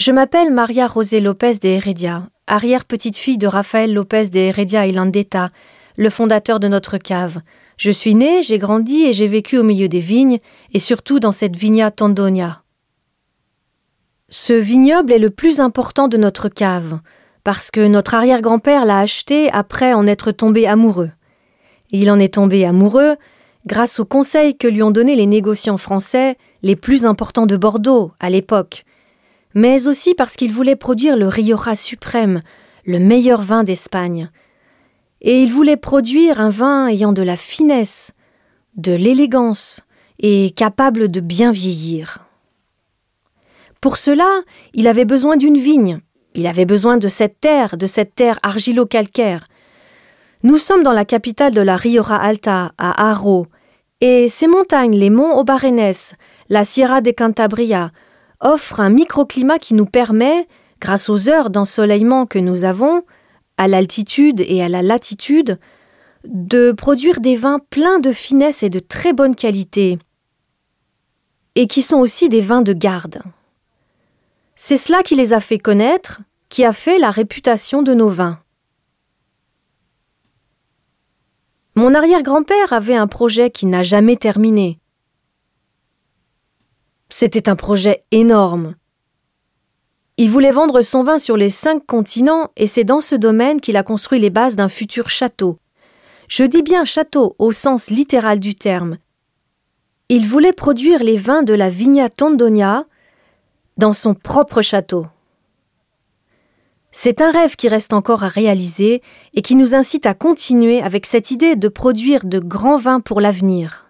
Je m'appelle Maria José Lopez de Heredia, arrière-petite-fille de Rafael Lopez de Heredia y Landeta, le fondateur de notre cave. Je suis née, j'ai grandi et j'ai vécu au milieu des vignes, et surtout dans cette vigna Tondonia. Ce vignoble est le plus important de notre cave, parce que notre arrière-grand-père l'a acheté après en être tombé amoureux. Il en est tombé amoureux grâce aux conseils que lui ont donnés les négociants français les plus importants de Bordeaux à l'époque, mais aussi parce qu'il voulait produire le Rioja suprême, le meilleur vin d'Espagne. Et il voulait produire un vin ayant de la finesse, de l'élégance et capable de bien vieillir. Pour cela, il avait besoin d'une vigne, il avait besoin de cette terre, de cette terre argilo-calcaire. Nous sommes dans la capitale de la Rioja Alta, à Haro, et ces montagnes, les monts Obarenes, la Sierra de Cantabria, offrent un microclimat qui nous permet, grâce aux heures d'ensoleillement que nous avons, à l'altitude et à la latitude, de produire des vins pleins de finesse et de très bonne qualité, et qui sont aussi des vins de garde. C'est cela qui les a fait connaître, qui a fait la réputation de nos vins. Mon arrière-grand-père avait un projet qui n'a jamais terminé. C'était un projet énorme. Il voulait vendre son vin sur les cinq continents et c'est dans ce domaine qu'il a construit les bases d'un futur château. Je dis bien château au sens littéral du terme. Il voulait produire les vins de la Vigna Tondonia dans son propre château. C'est un rêve qui reste encore à réaliser et qui nous incite à continuer avec cette idée de produire de grands vins pour l'avenir.